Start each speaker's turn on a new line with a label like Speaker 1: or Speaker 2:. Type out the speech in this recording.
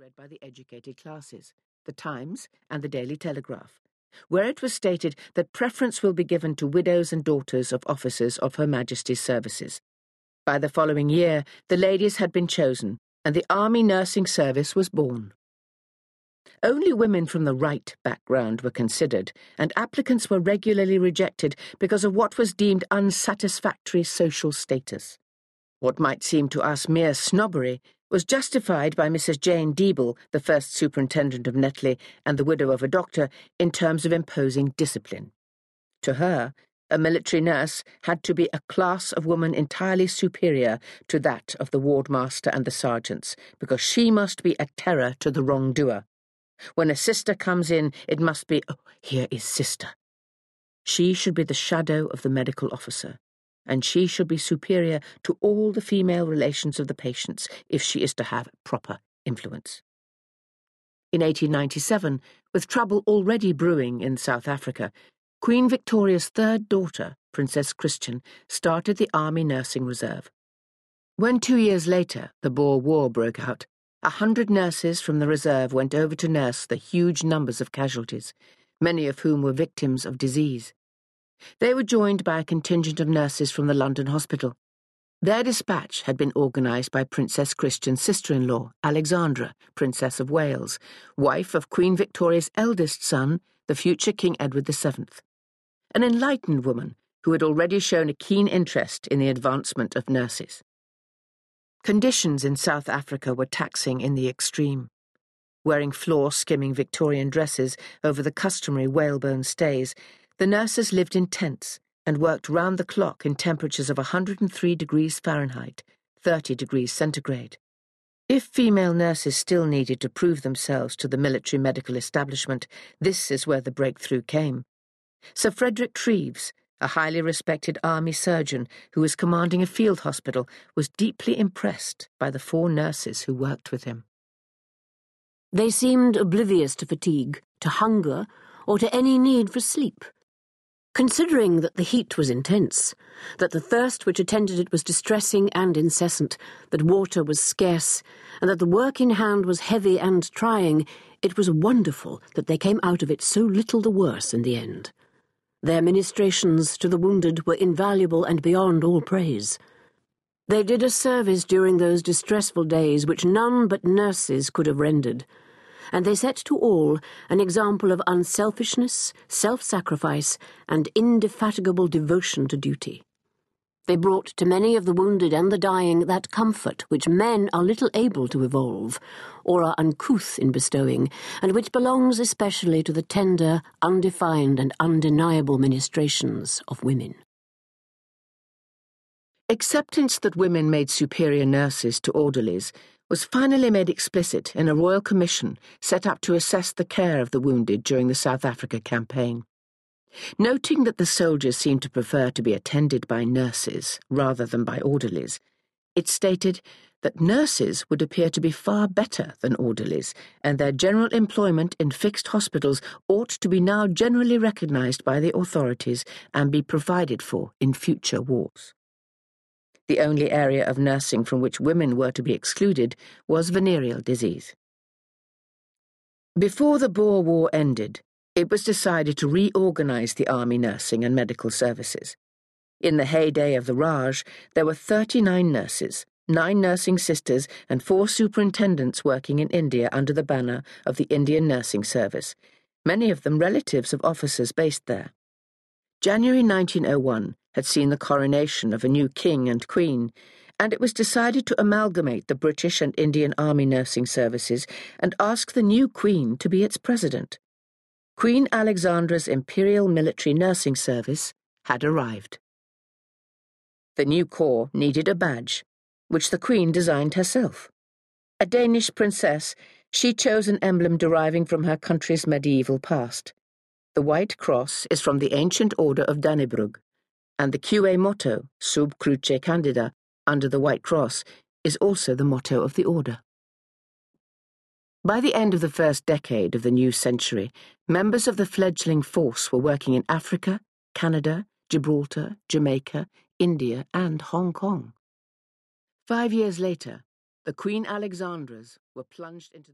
Speaker 1: read by the educated classes, the Times and the Daily Telegraph, where it was stated that preference will be given to widows and daughters of officers of Her Majesty's services. By the following year, the ladies had been chosen, and the Army Nursing Service was born. Only women from the right background were considered, and applicants were regularly rejected because of what was deemed unsatisfactory social status. What might seem to us mere snobbery was justified by Mrs. Jane Deeble, the first superintendent of Netley and the widow of a doctor, in terms of imposing discipline. To her, a military nurse had to be a class of woman entirely superior to that of the wardmaster and the sergeants, because she must be a terror to the wrongdoer. When a sister comes in, it must be, oh, here is sister. She should be the shadow of the medical officer and she should be superior to all the female relations of the patients if she is to have proper influence. In 1897, with trouble already brewing in South Africa, Queen Victoria's third daughter, Princess Christian, started the Army Nursing Reserve. When two years later the Boer War broke out, a hundred nurses from the reserve went over to nurse the huge numbers of casualties, many of whom were victims of disease. They were joined by a contingent of nurses from the London hospital. Their dispatch had been organised by Princess Christian's sister in law, Alexandra, Princess of Wales, wife of Queen Victoria's eldest son, the future King Edward VII. An enlightened woman who had already shown a keen interest in the advancement of nurses. Conditions in South Africa were taxing in the extreme. Wearing floor skimming Victorian dresses over the customary whalebone stays, the nurses lived in tents and worked round the clock in temperatures of 103 degrees Fahrenheit, 30 degrees centigrade. If female nurses still needed to prove themselves to the military medical establishment, this is where the breakthrough came. Sir Frederick Treves, a highly respected army surgeon who was commanding a field hospital, was deeply impressed by the four nurses who worked with him.
Speaker 2: They seemed oblivious to fatigue, to hunger, or to any need for sleep. Considering that the heat was intense, that the thirst which attended it was distressing and incessant, that water was scarce, and that the work in hand was heavy and trying, it was wonderful that they came out of it so little the worse in the end. Their ministrations to the wounded were invaluable and beyond all praise. They did a service during those distressful days which none but nurses could have rendered and they set to all an example of unselfishness, self sacrifice, and indefatigable devotion to duty. They brought to many of the wounded and the dying that comfort which men are little able to evolve, or are uncouth in bestowing, and which belongs especially to the tender, undefined, and undeniable ministrations of women.
Speaker 1: Acceptance that women made superior nurses to orderlies was finally made explicit in a royal commission set up to assess the care of the wounded during the South Africa campaign. Noting that the soldiers seemed to prefer to be attended by nurses rather than by orderlies, it stated that nurses would appear to be far better than orderlies, and their general employment in fixed hospitals ought to be now generally recognised by the authorities and be provided for in future wars. The only area of nursing from which women were to be excluded was venereal disease. Before the Boer War ended, it was decided to reorganize the army nursing and medical services. In the heyday of the Raj, there were 39 nurses, nine nursing sisters, and four superintendents working in India under the banner of the Indian Nursing Service, many of them relatives of officers based there. January 1901 had seen the coronation of a new king and queen, and it was decided to amalgamate the British and Indian Army nursing services and ask the new queen to be its president. Queen Alexandra's Imperial Military Nursing Service had arrived. The new corps needed a badge, which the queen designed herself. A Danish princess, she chose an emblem deriving from her country's medieval past. The White Cross is from the ancient order of Dannebrog, and the QA motto, Sub Cruce Candida, under the White Cross, is also the motto of the order. By the end of the first decade of the new century, members of the fledgling force were working in Africa, Canada, Gibraltar, Jamaica, India, and Hong Kong. Five years later, the Queen Alexandras were plunged into